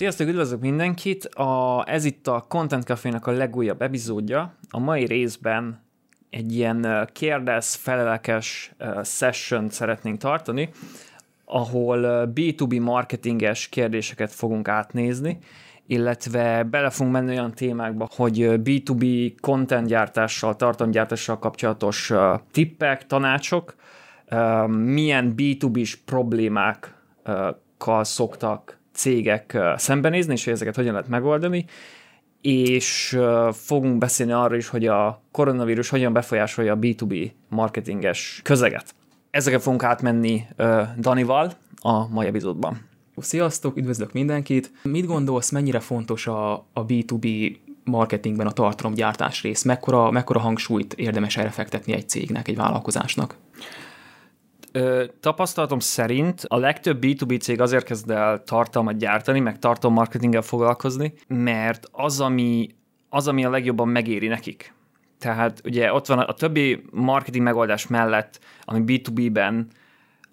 Sziasztok, üdvözlök mindenkit! A, ez itt a Content café a legújabb epizódja. A mai részben egy ilyen kérdez-felelekes session szeretnénk tartani, ahol B2B marketinges kérdéseket fogunk átnézni, illetve bele fogunk menni olyan témákba, hogy B2B content gyártással, tartalomgyártással kapcsolatos tippek, tanácsok, milyen B2B-s problémákkal szoktak cégek szembenézni, és hogy ezeket hogyan lehet megoldani, és fogunk beszélni arról is, hogy a koronavírus hogyan befolyásolja a B2B marketinges közeget. Ezeket fogunk átmenni Danival a mai epizódban. Sziasztok, üdvözlök mindenkit! Mit gondolsz, mennyire fontos a, a B2B marketingben a tartalomgyártás rész? Mekkora, mekkora hangsúlyt érdemes erre fektetni egy cégnek, egy vállalkozásnak? Tapasztalatom szerint a legtöbb B2B cég azért kezd el tartalmat gyártani, meg tartalommarketinggel foglalkozni, mert az ami, az, ami a legjobban megéri nekik. Tehát ugye ott van a, a többi marketing megoldás mellett, ami B2B-ben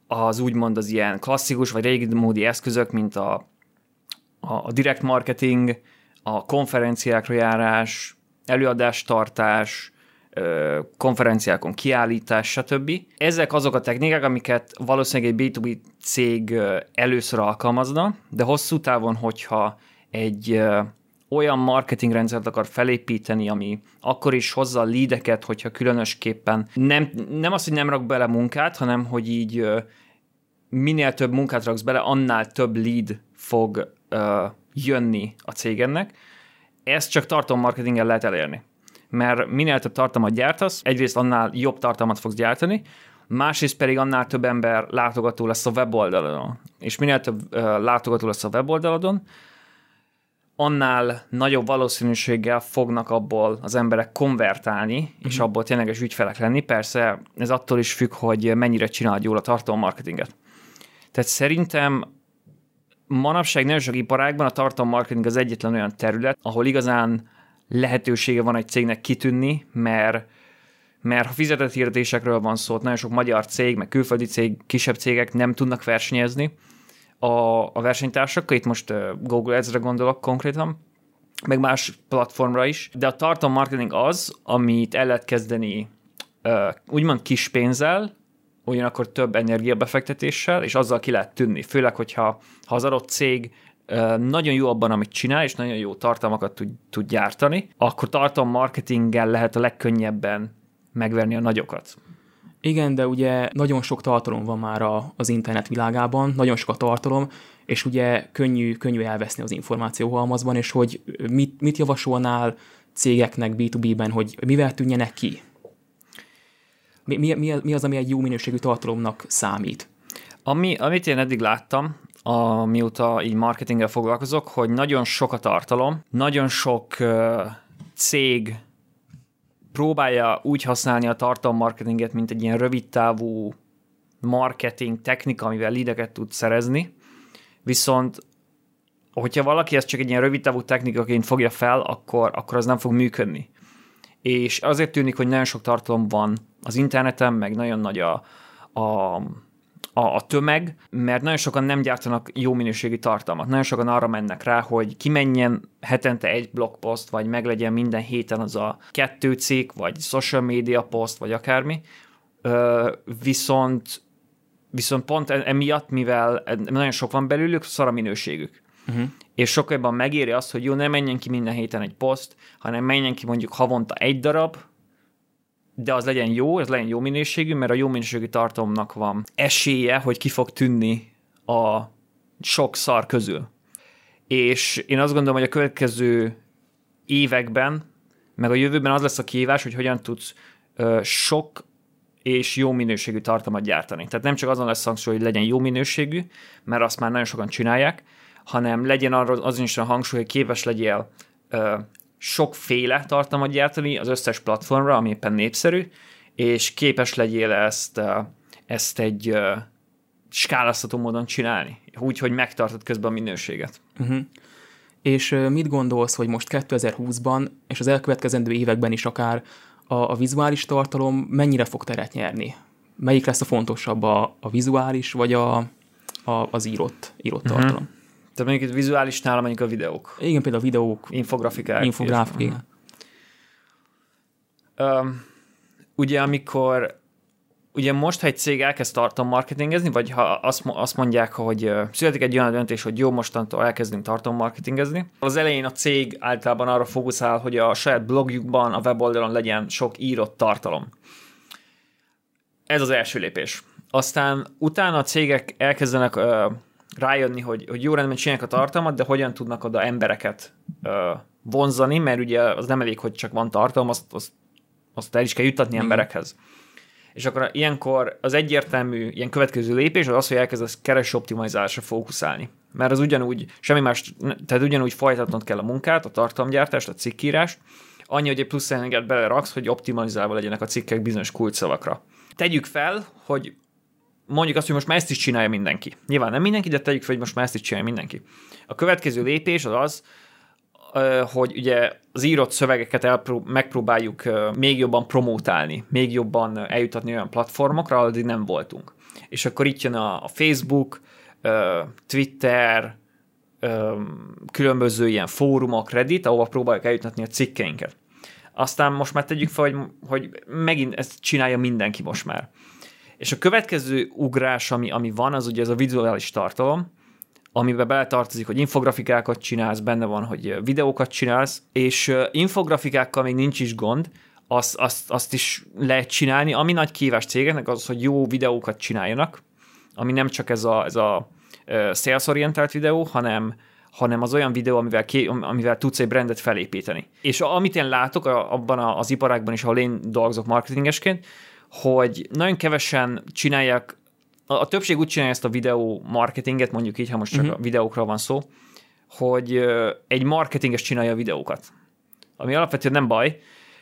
az úgymond az ilyen klasszikus vagy régi módi eszközök, mint a, a, a direct marketing, a konferenciákra járás, előadástartás, konferenciákon kiállítás, stb. Ezek azok a technikák, amiket valószínűleg egy B2B cég először alkalmazna, de hosszú távon, hogyha egy olyan marketingrendszert akar felépíteni, ami akkor is hozza a leadeket, hogyha különösképpen nem, nem az, hogy nem rak bele munkát, hanem hogy így minél több munkát raksz bele, annál több lead fog jönni a cégennek. Ezt csak tartalommarketinggel lehet elérni mert minél több tartalmat gyártasz, egyrészt annál jobb tartalmat fogsz gyártani, másrészt pedig annál több ember látogató lesz a weboldalon. És minél több uh, látogató lesz a weboldalon, annál nagyobb valószínűséggel fognak abból az emberek konvertálni, mm-hmm. és mhm. abból tényleges ügyfelek lenni. Persze ez attól is függ, hogy mennyire csinálod jól a tartalommarketinget. Tehát szerintem manapság nagyon sok iparágban a tartalommarketing az egyetlen olyan terület, ahol igazán lehetősége van egy cégnek kitűnni, mert mert ha fizetett hirdetésekről van szó, nagyon sok magyar cég, meg külföldi cég, kisebb cégek nem tudnak versenyezni a, a versenytársakkal, itt most Google Ads-re gondolok konkrétan, meg más platformra is, de a tartalom marketing az, amit el lehet kezdeni úgymond kis pénzzel, ugyanakkor több energiabefektetéssel, és azzal ki lehet tűnni. Főleg, hogyha ha az adott cég nagyon jó abban, amit csinál, és nagyon jó tartalmakat tud, tud gyártani, akkor tartalom marketinggel lehet a legkönnyebben megverni a nagyokat. Igen, de ugye nagyon sok tartalom van már a, az internet világában, nagyon sok a tartalom, és ugye könnyű, könnyű elveszni az információhalmazban, és hogy mit, mit javasolnál cégeknek B2B-ben, hogy mivel tűnjenek ki? Mi, mi, mi az, ami egy jó minőségű tartalomnak számít? Ami, amit én eddig láttam, amióta így marketinggel foglalkozok, hogy nagyon sok a tartalom, nagyon sok uh, cég próbálja úgy használni a tartalommarketinget, mint egy ilyen rövidtávú marketing technika, amivel lideket tud szerezni, viszont hogyha valaki ezt csak egy ilyen rövidtávú technikaként fogja fel, akkor, akkor az nem fog működni. És azért tűnik, hogy nagyon sok tartalom van az interneten, meg nagyon nagy a, a a, a tömeg, mert nagyon sokan nem gyártanak jó minőségi tartalmat. Nagyon sokan arra mennek rá, hogy kimenjen hetente egy blogpost, vagy meglegyen minden héten az a kettő cikk, vagy social media post, vagy akármi. Ö, viszont viszont pont e, emiatt, mivel nagyon sok van belőlük, szar a minőségük. Uh-huh. És sokkal jobban megéri azt, hogy jó, ne menjen ki minden héten egy poszt, hanem menjen ki mondjuk havonta egy darab, de az legyen jó, ez legyen jó minőségű, mert a jó minőségű tartalomnak van esélye, hogy ki fog tűnni a sok szar közül. És én azt gondolom, hogy a következő években, meg a jövőben az lesz a kihívás, hogy hogyan tudsz ö, sok és jó minőségű tartalmat gyártani. Tehát nem csak azon lesz hangsúly, hogy legyen jó minőségű, mert azt már nagyon sokan csinálják, hanem legyen azon is a hangsúly, hogy képes legyél ö, sokféle tartalmat gyártani az összes platformra, ami éppen népszerű, és képes legyél ezt, ezt egy skáláztató módon csinálni, úgy, hogy megtartod közben a minőséget. Uh-huh. És mit gondolsz, hogy most 2020-ban, és az elkövetkezendő években is akár a, a vizuális tartalom mennyire fog teret nyerni? Melyik lesz a fontosabb, a, a vizuális, vagy a, a, az írott, írott uh-huh. tartalom? Tehát mondjuk itt vizuálisnál mondjuk a videók. Igen, például a videók, Infografikák. infográfik, igen. Um, ugye amikor ugye most, ha egy cég elkezd tartalommarketingezni, vagy ha azt, azt mondják, hogy születik egy olyan döntés, hogy jó, mostantól elkezdünk tartalommarketingezni, az elején a cég általában arra fókuszál, hogy a saját blogjukban, a weboldalon legyen sok írott tartalom. Ez az első lépés. Aztán utána a cégek elkezdenek rájönni, hogy, hogy jó rendben csinálják a tartalmat, de hogyan tudnak oda embereket uh, vonzani, mert ugye az nem elég, hogy csak van tartalom, azt, azt, azt el is kell juttatni mm. emberekhez. És akkor ilyenkor az egyértelmű ilyen következő lépés az az, hogy elkezdesz kereső optimalizálásra fókuszálni. Mert az ugyanúgy, semmi más, tehát ugyanúgy folytatnod kell a munkát, a tartalomgyártást, a cikkírást, annyi, hogy egy plusz energiát beleraksz, hogy optimalizálva legyenek a cikkek bizonyos kulcsszavakra. Tegyük fel, hogy mondjuk azt, hogy most már ezt is csinálja mindenki. Nyilván nem mindenki, de tegyük fel, hogy most már ezt is csinálja mindenki. A következő lépés az az, hogy ugye az írott szövegeket elpró- megpróbáljuk még jobban promótálni, még jobban eljutatni olyan platformokra, ahol nem voltunk. És akkor itt jön a, Facebook, Twitter, különböző ilyen fórumok, Reddit, ahova próbáljuk eljutatni a cikkeinket. Aztán most már tegyük fel, hogy, hogy megint ezt csinálja mindenki most már. És a következő ugrás, ami, ami van, az ugye ez a vizuális tartalom, amiben beletartozik, hogy infografikákat csinálsz, benne van, hogy videókat csinálsz, és infografikákkal még nincs is gond, azt, azt, azt is lehet csinálni. Ami nagy kívás cégeknek az, hogy jó videókat csináljanak, ami nem csak ez a, ez a sales-orientált videó, hanem, hanem az olyan videó, amivel, ké, amivel tudsz egy brandet felépíteni. És amit én látok abban az iparágban is, ahol én dolgozok marketingesként, hogy nagyon kevesen csinálják, a, a többség úgy csinálja ezt a videó marketinget, mondjuk így, ha most csak uh-huh. a videókról van szó, hogy egy marketinges csinálja a videókat. Ami alapvetően nem baj,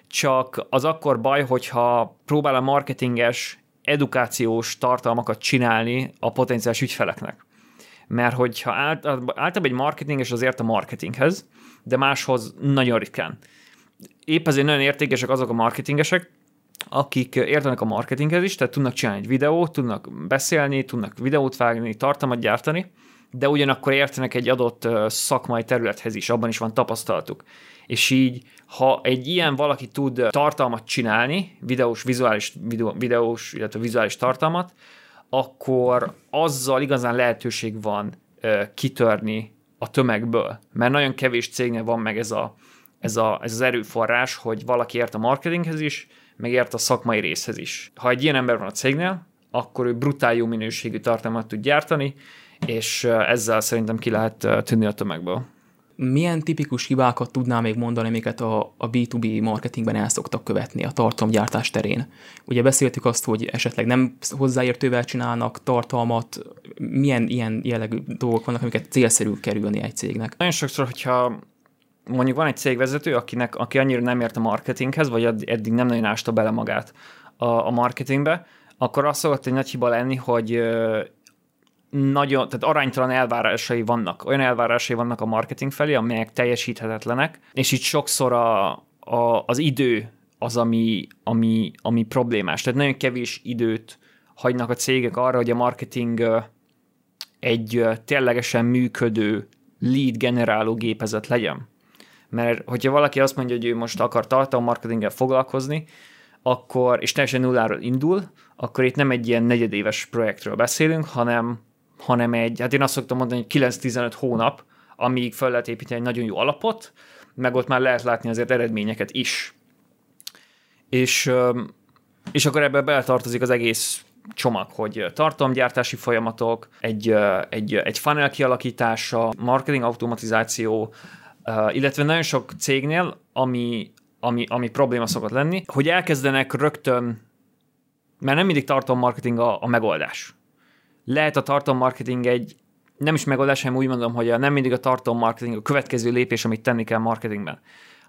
csak az akkor baj, hogyha próbál a marketinges edukációs tartalmakat csinálni a potenciális ügyfeleknek. Mert hogyha általában egy marketinges azért a marketinghez, de máshoz nagyon ritkán. Épp ezért nagyon értékesek azok a marketingesek, akik értenek a marketinghez is, tehát tudnak csinálni egy videót, tudnak beszélni, tudnak videót vágni, tartalmat gyártani, de ugyanakkor értenek egy adott szakmai területhez is, abban is van tapasztalatuk. És így, ha egy ilyen valaki tud tartalmat csinálni, videós, vizuális, videó, videós, illetve vizuális tartalmat, akkor azzal igazán lehetőség van kitörni a tömegből. Mert nagyon kevés cégnél van meg ez, a, ez, a, ez az erőforrás, hogy valaki ért a marketinghez is, megért a szakmai részhez is. Ha egy ilyen ember van a cégnél, akkor ő brutál jó minőségű tartalmat tud gyártani, és ezzel szerintem ki lehet tűnni a tömegből. Milyen tipikus hibákat tudnál még mondani, amiket a, a B2B marketingben el szoktak követni a tartalomgyártás terén? Ugye beszéltük azt, hogy esetleg nem hozzáértővel csinálnak tartalmat, milyen ilyen jellegű dolgok vannak, amiket célszerű kerülni egy cégnek? Nagyon sokszor, hogyha mondjuk van egy cégvezető, akinek, aki annyira nem ért a marketinghez, vagy eddig nem nagyon ásta bele magát a, a marketingbe, akkor az szokott egy nagy hiba lenni, hogy nagyon, tehát aránytalan elvárásai vannak, olyan elvárásai vannak a marketing felé, amelyek teljesíthetetlenek, és itt sokszor a, a, az idő az, ami, ami, ami problémás. Tehát nagyon kevés időt hagynak a cégek arra, hogy a marketing egy ténylegesen működő lead generáló gépezet legyen. Mert hogyha valaki azt mondja, hogy ő most akar tartalommarketinggel foglalkozni, akkor, és teljesen nulláról indul, akkor itt nem egy ilyen negyedéves projektről beszélünk, hanem, hanem egy, hát én azt szoktam mondani, hogy 9-15 hónap, amíg fel lehet építeni egy nagyon jó alapot, meg ott már lehet látni azért eredményeket is. És, és akkor ebbe beletartozik az egész csomag, hogy tartalomgyártási folyamatok, egy, egy, egy funnel kialakítása, marketing automatizáció, Illetve nagyon sok cégnél, ami, ami, ami probléma szokott lenni, hogy elkezdenek rögtön, mert nem mindig tartalommarketing a, a megoldás. Lehet a tartalommarketing egy, nem is megoldás, hanem úgy mondom, hogy a, nem mindig a tartalommarketing a következő lépés, amit tenni kell marketingben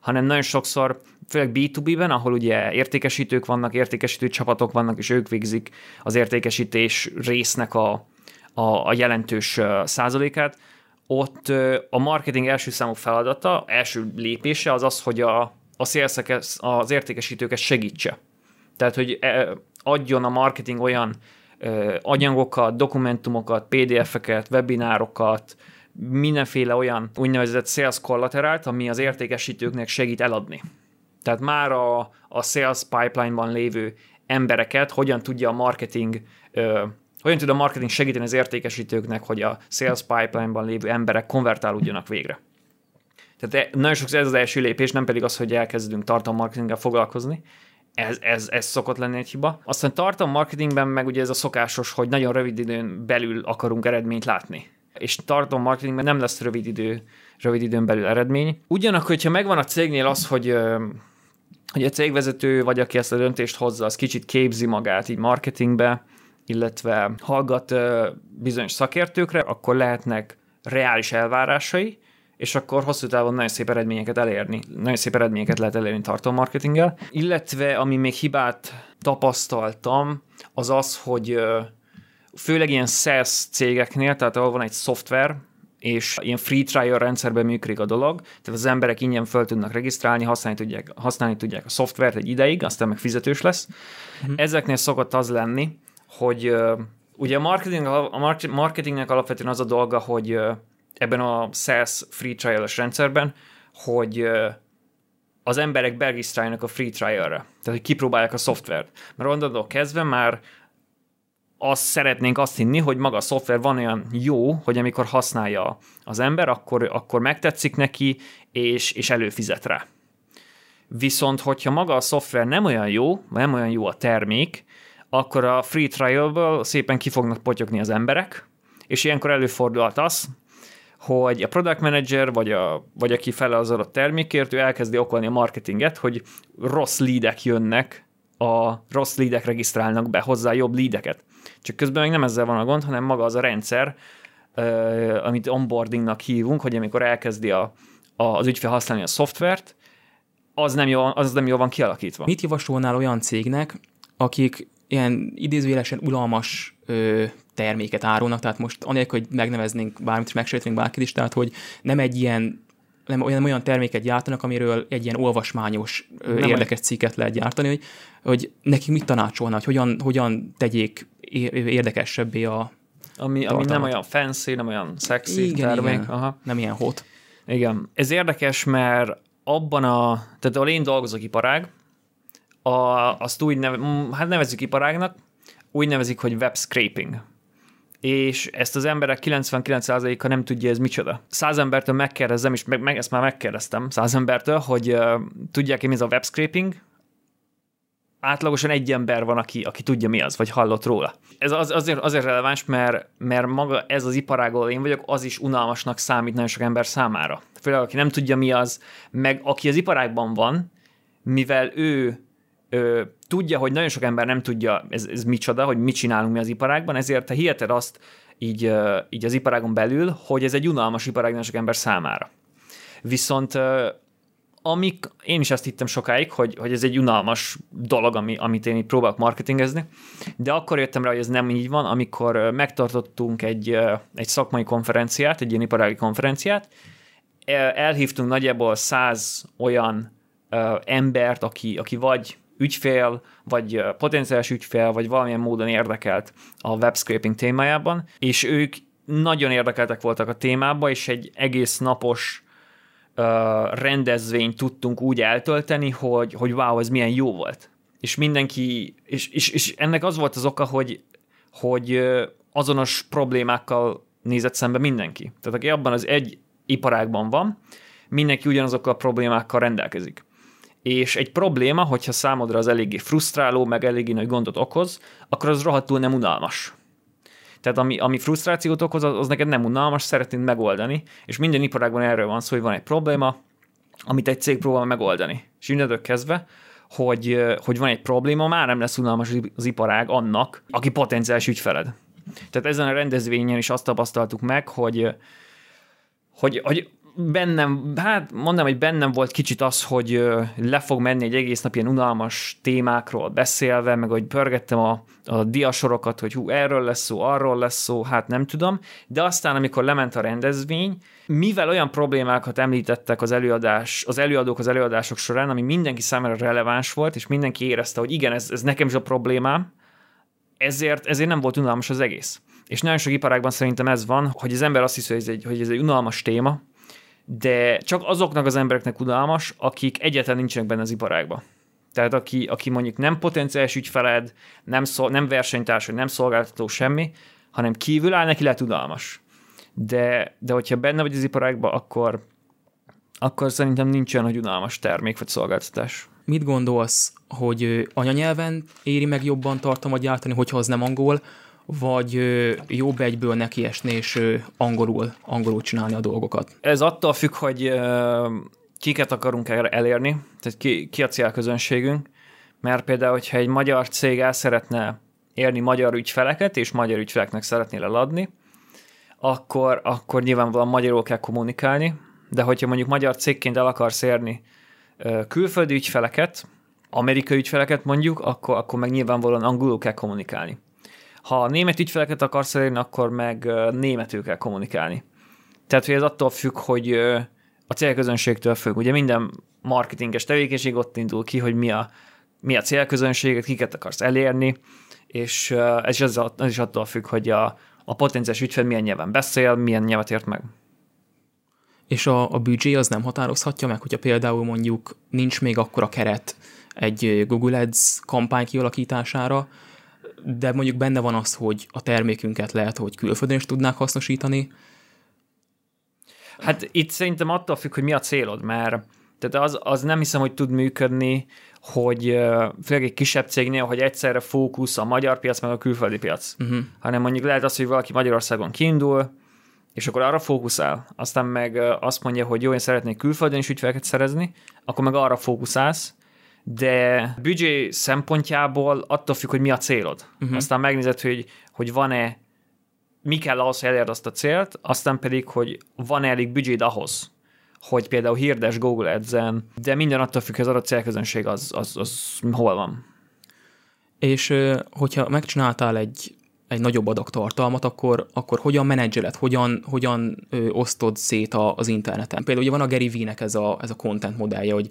hanem nagyon sokszor, főleg B2B-ben, ahol ugye értékesítők vannak, értékesítő csapatok vannak, és ők végzik az értékesítés résznek a, a, a jelentős százalékát, ott a marketing első számú feladata, első lépése az az, hogy a, a szélszeke, az értékesítőket segítse. Tehát, hogy adjon a marketing olyan anyagokat, dokumentumokat, PDF-eket, webinárokat, mindenféle olyan úgynevezett sales collaterált, ami az értékesítőknek segít eladni. Tehát már a, a sales pipeline-ban lévő embereket hogyan tudja a marketing ö, hogyan tud a marketing segíteni az értékesítőknek, hogy a sales pipeline-ban lévő emberek konvertálódjanak végre. Tehát nagyon sokszor ez az első lépés, nem pedig az, hogy elkezdünk tartalommarketinggel foglalkozni. Ez, ez, ez szokott lenni egy hiba. Aztán tartalommarketingben meg ugye ez a szokásos, hogy nagyon rövid időn belül akarunk eredményt látni. És tartalommarketingben nem lesz rövid idő, rövid időn belül eredmény. Ugyanakkor, hogyha megvan a cégnél az, hogy hogy a cégvezető, vagy aki ezt a döntést hozza, az kicsit képzi magát így marketingbe, illetve hallgat bizonyos szakértőkre, akkor lehetnek reális elvárásai, és akkor hosszú távon nagyon szép eredményeket elérni, nagyon szép eredményeket lehet elérni tartalommarketinggel. Illetve, ami még hibát tapasztaltam, az az, hogy főleg ilyen SaaS cégeknél, tehát ahol van egy szoftver, és ilyen free trial rendszerben működik a dolog, tehát az emberek ingyen föl tudnak regisztrálni, használni tudják, használni tudják a szoftvert egy ideig, aztán meg fizetős lesz. Mm. Ezeknél szokott az lenni, hogy ugye a, marketing, a marketingnek alapvetően az a dolga, hogy ebben a SaaS free trial-es rendszerben, hogy az emberek beregisztráljanak a free trial-re, tehát hogy kipróbálják a szoftvert. Mert onnantól kezdve már azt szeretnénk azt hinni, hogy maga a szoftver van olyan jó, hogy amikor használja az ember, akkor, akkor megtetszik neki, és, és előfizet rá. Viszont, hogyha maga a szoftver nem olyan jó, vagy nem olyan jó a termék, akkor a free trial-ből szépen ki fognak potyogni az emberek, és ilyenkor előfordulhat az, hogy a product manager, vagy, a, vagy aki fele az adott termékért, ő elkezdi okolni a marketinget, hogy rossz leadek jönnek, a rossz leadek regisztrálnak be hozzá jobb leadeket. Csak közben meg nem ezzel van a gond, hanem maga az a rendszer, amit onboardingnak hívunk, hogy amikor elkezdi a, a, az ügyfél használni a szoftvert, az nem, jó, az nem jól van kialakítva. Mit javasolnál olyan cégnek, akik ilyen idézőjelesen unalmas ö, terméket árulnak, tehát most anélkül, hogy megneveznénk bármit, és megsejtenénk bárkit is, tehát hogy nem egy ilyen nem olyan, olyan terméket gyártanak, amiről egy ilyen olvasmányos, nem érdekes cikket lehet gyártani, hogy, hogy nekik mit tanácsolna, hogy hogyan, hogyan tegyék érdekesebbé a ami, ami nem olyan fancy, nem olyan sexy igen, termék. Igen. Aha. Nem ilyen hot. Igen. Ez érdekes, mert abban a, tehát ahol én dolgozok iparág, a, azt úgy neve, hát nevezzük iparágnak, úgy nevezik, hogy web scraping és ezt az emberek 99%-a nem tudja, ez micsoda. Száz embertől megkérdezem, és meg, meg ezt már megkérdeztem száz embertől, hogy uh, tudják-e mi ez a web scraping, átlagosan egy ember van, aki, aki tudja mi az, vagy hallott róla. Ez az, azért, azért releváns, mert, mert maga ez az iparág, ahol én vagyok, az is unalmasnak számít nagyon sok ember számára. Főleg, aki nem tudja mi az, meg aki az iparágban van, mivel ő ö, tudja, hogy nagyon sok ember nem tudja, ez, ez micsoda, hogy mit csinálunk mi az iparágban, ezért te hiheted azt így, ö, így az iparágon belül, hogy ez egy unalmas iparág nagyon sok ember számára. Viszont ö, amik, én is azt hittem sokáig, hogy, hogy ez egy unalmas dolog, ami, amit én itt próbálok marketingezni, de akkor jöttem rá, hogy ez nem így van, amikor megtartottunk egy, egy szakmai konferenciát, egy ilyen iparági konferenciát, elhívtunk nagyjából száz olyan embert, aki, aki vagy ügyfél, vagy potenciális ügyfél, vagy valamilyen módon érdekelt a webscraping témájában, és ők nagyon érdekeltek voltak a témába, és egy egész napos uh, rendezvényt tudtunk úgy eltölteni, hogy, hogy wow, ez milyen jó volt. És mindenki, és, és, és ennek az volt az oka, hogy, hogy azonos problémákkal nézett szembe mindenki. Tehát aki abban az egy iparágban van, mindenki ugyanazokkal a problémákkal rendelkezik és egy probléma, hogyha számodra az eléggé frusztráló, meg eléggé nagy gondot okoz, akkor az rohadtul nem unalmas. Tehát ami, ami frusztrációt okoz, az, az neked nem unalmas, szeretnéd megoldani, és minden iparágban erről van szó, hogy van egy probléma, amit egy cég próbál megoldani. És innentől kezdve, hogy, hogy van egy probléma, már nem lesz unalmas az iparág annak, aki potenciális ügyfeled. Tehát ezen a rendezvényen is azt tapasztaltuk meg, hogy, hogy, hogy bennem, hát mondom, hogy bennem volt kicsit az, hogy le fog menni egy egész nap ilyen unalmas témákról beszélve, meg hogy pörgettem a, a diasorokat, hogy hú, erről lesz szó, arról lesz szó, hát nem tudom, de aztán, amikor lement a rendezvény, mivel olyan problémákat említettek az előadás, az előadók az előadások során, ami mindenki számára releváns volt, és mindenki érezte, hogy igen, ez, ez nekem is a problémám, ezért, ezért nem volt unalmas az egész. És nagyon sok iparágban szerintem ez van, hogy az ember azt hiszi, hogy ez egy, hogy ez egy unalmas téma, de csak azoknak az embereknek unalmas, akik egyáltalán nincsenek benne az iparágban. Tehát aki, aki mondjuk nem potenciális ügyfeled, nem, szol, nem versenytárs, nem szolgáltató semmi, hanem kívül áll, neki lehet unalmas. De, de hogyha benne vagy az iparágban, akkor, akkor szerintem nincs olyan, hogy unalmas termék vagy szolgáltatás. Mit gondolsz, hogy anyanyelven éri meg jobban tartalmat gyártani, hogyha az nem angol, vagy jobb egyből nekiesni és angolul, angolul csinálni a dolgokat? Ez attól függ, hogy kiket akarunk elérni, tehát ki, ki a célközönségünk, mert például, hogyha egy magyar cég el szeretne érni magyar ügyfeleket, és magyar ügyfeleknek szeretnél eladni, akkor, akkor nyilvánvalóan magyarul kell kommunikálni, de hogyha mondjuk magyar cégként el akarsz érni külföldi ügyfeleket, amerikai ügyfeleket mondjuk, akkor, akkor meg nyilvánvalóan angolul kell kommunikálni. Ha német ügyfeleket akarsz elérni, akkor meg németül kell kommunikálni. Tehát, hogy ez attól függ, hogy a célközönségtől függ. Ugye minden marketinges tevékenység ott indul ki, hogy mi a, mi a célközönséget, kiket akarsz elérni, és ez, ez, ez is attól függ, hogy a, a potenciális ügyfél milyen nyelven beszél, milyen nyelvet ért meg. És a, a büdzsé az nem határozhatja meg, hogyha például mondjuk nincs még akkora keret egy Google Ads kampány kialakítására, de mondjuk benne van az, hogy a termékünket lehet, hogy külföldön is tudnák hasznosítani. Hát itt szerintem attól függ, hogy mi a célod, mert tehát az, az nem hiszem, hogy tud működni, hogy főleg egy kisebb cégnél, hogy egyszerre fókusz a magyar piac, meg a külföldi piac. Uh-huh. Hanem mondjuk lehet az, hogy valaki Magyarországon kiindul, és akkor arra fókuszál, aztán meg azt mondja, hogy jó, én szeretnék külföldön is ügyfeleket szerezni, akkor meg arra fókuszálsz, de büdzsé szempontjából attól függ, hogy mi a célod. Uh-huh. Aztán megnézed, hogy, hogy van-e, mi kell ahhoz, hogy elérd azt a célt, aztán pedig, hogy van-e elég büdzséd ahhoz, hogy például hirdes Google Ads-en, de minden attól függ, hogy az adott célközönség az, az, az hol van. És hogyha megcsináltál egy, egy nagyobb adag tartalmat, akkor, akkor hogyan menedzseled, hogyan, hogyan ö, osztod szét a, az interneten? Például ugye van a Gary Vee-nek ez a, ez a content modellje, hogy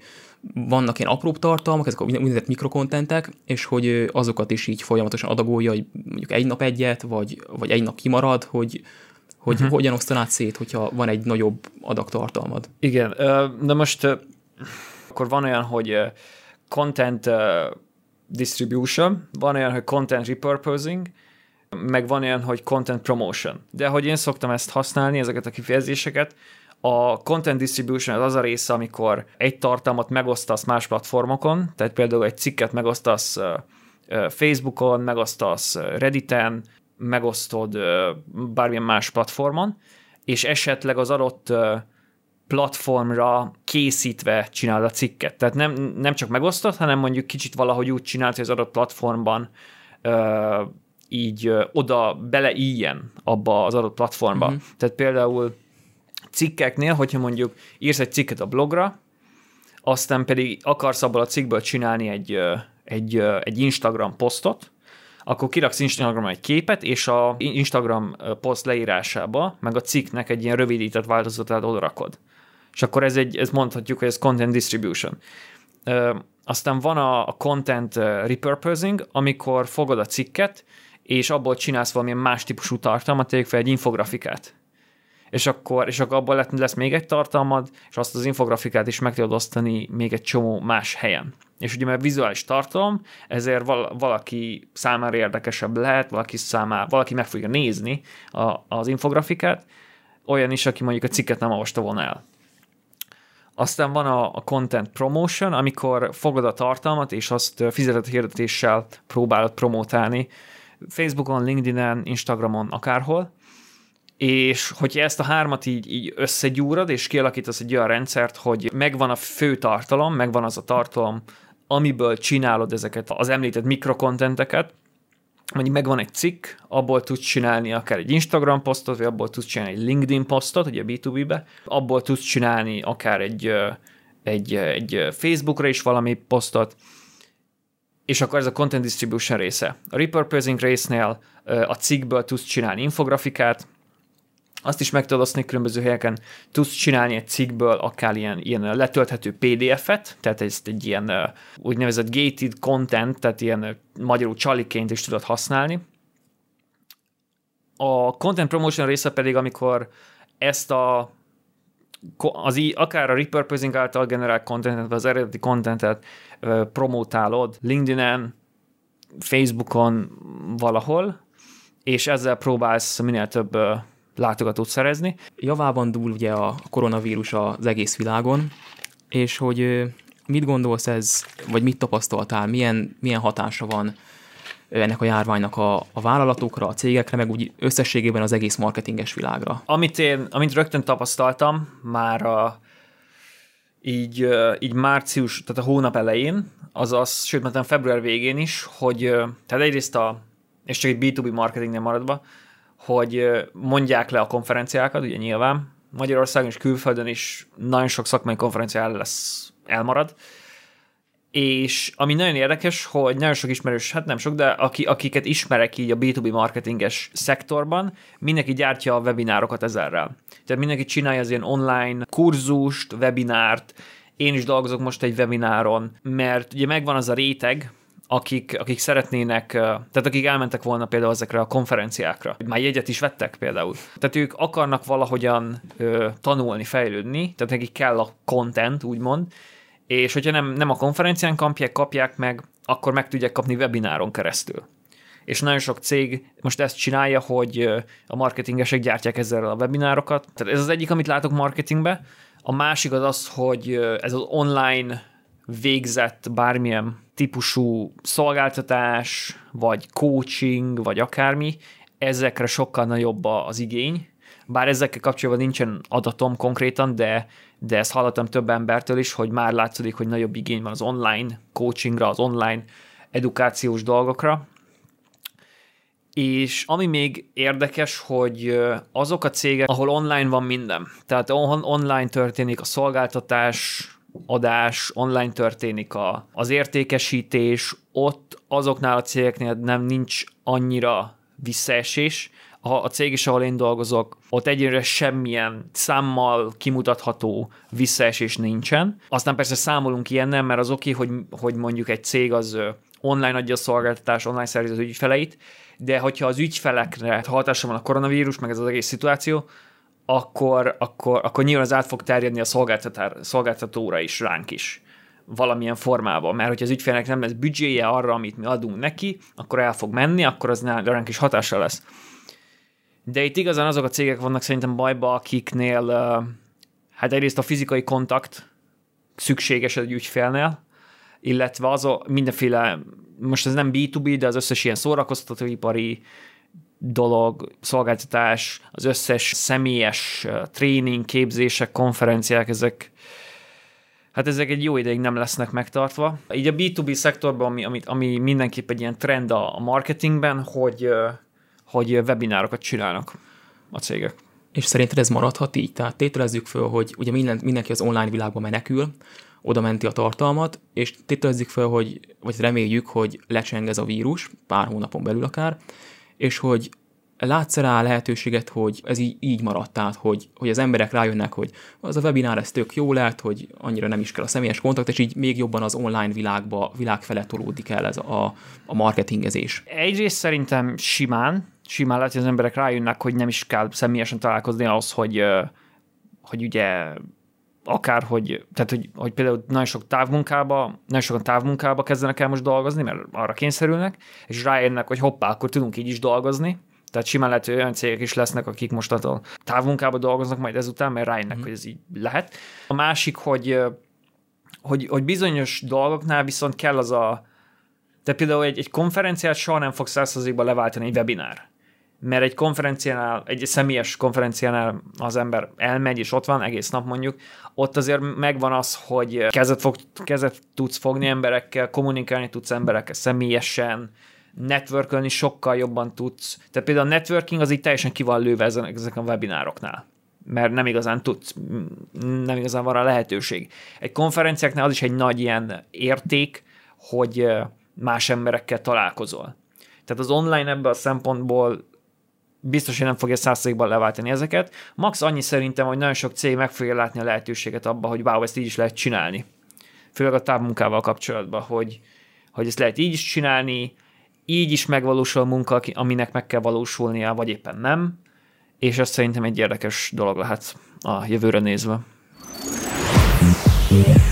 vannak ilyen apróbb tartalmak, ezek a úgynevezett mikrokontentek, és hogy azokat is így folyamatosan adagolja, hogy mondjuk egy nap egyet, vagy, vagy egy nap kimarad, hogy, hogy uh-huh. hogyan osztanád szét, hogyha van egy nagyobb adagtartalmad. Igen, de most akkor van olyan, hogy content distribution, van olyan, hogy content repurposing, meg van olyan, hogy content promotion. De hogy én szoktam ezt használni, ezeket a kifejezéseket, a content distribution az az a része, amikor egy tartalmat megosztasz más platformokon, tehát például egy cikket megosztasz Facebookon, megosztasz Redditen, megosztod bármilyen más platformon, és esetleg az adott platformra készítve csinálod a cikket. Tehát nem, nem csak megosztod, hanem mondjuk kicsit valahogy úgy csinálod, hogy az adott platformban ö, így ö, oda beleíjen abba az adott platformba. Uh-huh. Tehát például cikkeknél, hogyha mondjuk írsz egy cikket a blogra, aztán pedig akarsz abból a cikkből csinálni egy, egy, egy Instagram posztot, akkor kiraksz Instagramra egy képet, és a Instagram poszt leírásába, meg a cikknek egy ilyen rövidített változatát odarakod. És akkor ez, egy, ez mondhatjuk, hogy ez content distribution. Aztán van a, a content repurposing, amikor fogod a cikket, és abból csinálsz valamilyen más típusú tartalmat, tegyük fel egy infografikát és akkor, és akkor abban lesz még egy tartalmad, és azt az infografikát is meg tudod osztani még egy csomó más helyen. És ugye mert vizuális tartalom, ezért val- valaki számára érdekesebb lehet, valaki számára, valaki meg fogja nézni a, az infografikát, olyan is, aki mondjuk a cikket nem olvasta volna el. Aztán van a, a content promotion, amikor fogod a tartalmat, és azt fizetett hirdetéssel próbálod promotálni Facebookon, LinkedIn-en, Instagramon, akárhol, és hogyha ezt a hármat így, így összegyúrod, és kialakítasz egy olyan rendszert, hogy megvan a fő tartalom, megvan az a tartalom, amiből csinálod ezeket az említett mikrokontenteket, mondjuk megvan egy cikk, abból tudsz csinálni akár egy Instagram posztot, vagy abból tudsz csinálni egy LinkedIn posztot, ugye B2B-be, abból tudsz csinálni akár egy, egy, egy Facebookra is valami posztot, és akkor ez a content distribution része. A repurposing résznél a cikkből tudsz csinálni infografikát, azt is meg tudod osztani különböző helyeken. Tudsz csinálni egy cikkből akár ilyen, ilyen letölthető PDF-et, tehát ezt egy ilyen úgynevezett gated content, tehát ilyen magyarul csaliként is tudod használni. A content promotion része pedig, amikor ezt a az akár a repurposing által generált contentet, vagy az eredeti contentet promotálod LinkedIn-en, Facebookon, valahol, és ezzel próbálsz minél több látogatót szerezni. Javában dúl ugye a koronavírus az egész világon, és hogy mit gondolsz ez, vagy mit tapasztaltál, milyen, milyen hatása van ennek a járványnak a, a vállalatokra, a cégekre, meg úgy összességében az egész marketinges világra? Amit én, amit rögtön tapasztaltam már a, így, így március, tehát a hónap elején, azaz, sőt, mert február végén is, hogy tehát egyrészt a, és csak egy B2B marketingnél maradva, hogy mondják le a konferenciákat, ugye nyilván, Magyarországon és külföldön is nagyon sok szakmai konferencia el lesz, elmarad, és ami nagyon érdekes, hogy nagyon sok ismerős, hát nem sok, de aki, akiket ismerek így a B2B marketinges szektorban, mindenki gyártja a webinárokat ezerrel. Tehát mindenki csinálja az ilyen online kurzust, webinárt, én is dolgozok most egy webináron, mert ugye megvan az a réteg, akik, akik szeretnének, tehát akik elmentek volna például ezekre a konferenciákra, már jegyet is vettek például. Tehát ők akarnak valahogyan ö, tanulni, fejlődni, tehát nekik kell a content, úgymond, és hogyha nem, nem a konferencián kapják, kapják meg, akkor meg tudják kapni webináron keresztül. És nagyon sok cég most ezt csinálja, hogy a marketingesek gyártják ezzel a webinárokat. Tehát ez az egyik, amit látok marketingbe. A másik az az, hogy ez az online végzett bármilyen típusú szolgáltatás, vagy coaching, vagy akármi, ezekre sokkal nagyobb az igény, bár ezekkel kapcsolatban nincsen adatom konkrétan, de, de ezt hallottam több embertől is, hogy már látszik, hogy nagyobb igény van az online coachingra, az online edukációs dolgokra. És ami még érdekes, hogy azok a cégek, ahol online van minden, tehát online történik a szolgáltatás, adás, online történik a, az értékesítés, ott azoknál a cégeknél nem nincs annyira visszaesés, a, a cég is, ahol én dolgozok, ott egyre semmilyen számmal kimutatható visszaesés nincsen. Aztán persze számolunk ilyennel, mert az oké, hogy, hogy mondjuk egy cég az online adja a szolgáltatás, online szerzi az ügyfeleit, de hogyha az ügyfelekre hatása van a koronavírus, meg ez az egész szituáció, akkor, akkor, akkor nyilván az át fog terjedni a szolgáltatóra is, ránk is valamilyen formában, mert hogyha az ügyfélnek nem lesz büdzséje arra, amit mi adunk neki, akkor el fog menni, akkor az ránk is hatással lesz. De itt igazán azok a cégek vannak szerintem bajba, akiknél hát egyrészt a fizikai kontakt szükséges egy ügyfélnél, illetve az a mindenféle, most ez nem B2B, de az összes ilyen szórakoztatóipari dolog, szolgáltatás, az összes személyes tréning, képzések, konferenciák, ezek hát ezek egy jó ideig nem lesznek megtartva. Így a B2B szektorban, ami, ami, ami mindenképp egy ilyen trend a marketingben, hogy hogy webinárokat csinálnak a cégek. És szerinted ez maradhat így? Tehát tételezzük föl, hogy ugye minden, mindenki az online világba menekül, oda menti a tartalmat, és tételezzük föl, hogy, vagy reméljük, hogy lecseng ez a vírus, pár hónapon belül akár, és hogy látsz rá lehetőséget, hogy ez így, így maradt, tehát hogy, hogy az emberek rájönnek, hogy az a webinár ez tök jó lehet, hogy annyira nem is kell a személyes kontakt, és így még jobban az online világba, világ felett tolódik el ez a, a marketingezés. Egyrészt szerintem simán, simán lehet, hogy az emberek rájönnek, hogy nem is kell személyesen találkozni ahhoz, hogy, hogy ugye akár, hogy, tehát, hogy, hogy például nagyon sok távmunkába, nagyon sokan távmunkába kezdenek el most dolgozni, mert arra kényszerülnek, és rájönnek, hogy hoppá, akkor tudunk így is dolgozni, tehát simán lehet, hogy olyan cégek is lesznek, akik most a távmunkába dolgoznak majd ezután, mert rájönnek, mm. hogy ez így lehet. A másik, hogy, hogy, hogy bizonyos dolgoknál viszont kell az a, de például egy, egy konferenciát soha nem fog százszerzékban leváltani egy webinár mert egy konferenciánál, egy személyes konferenciánál az ember elmegy, és ott van egész nap mondjuk, ott azért megvan az, hogy kezet, fog, kezet tudsz fogni emberekkel, kommunikálni tudsz emberekkel személyesen, networkölni sokkal jobban tudsz. Tehát például a networking az így teljesen ki van lőve ezek a webinároknál mert nem igazán tudsz, nem igazán van a lehetőség. Egy konferenciáknál az is egy nagy ilyen érték, hogy más emberekkel találkozol. Tehát az online ebben a szempontból biztos, hogy nem fogja százszerékban leváltani ezeket. Max annyi szerintem, hogy nagyon sok cég meg fogja látni a lehetőséget abba, hogy wow, ezt így is lehet csinálni. Főleg a távmunkával kapcsolatban, hogy, hogy ezt lehet így is csinálni, így is megvalósul a munka, aminek meg kell valósulnia, vagy éppen nem, és ez szerintem egy érdekes dolog lehet a jövőre nézve. Yeah.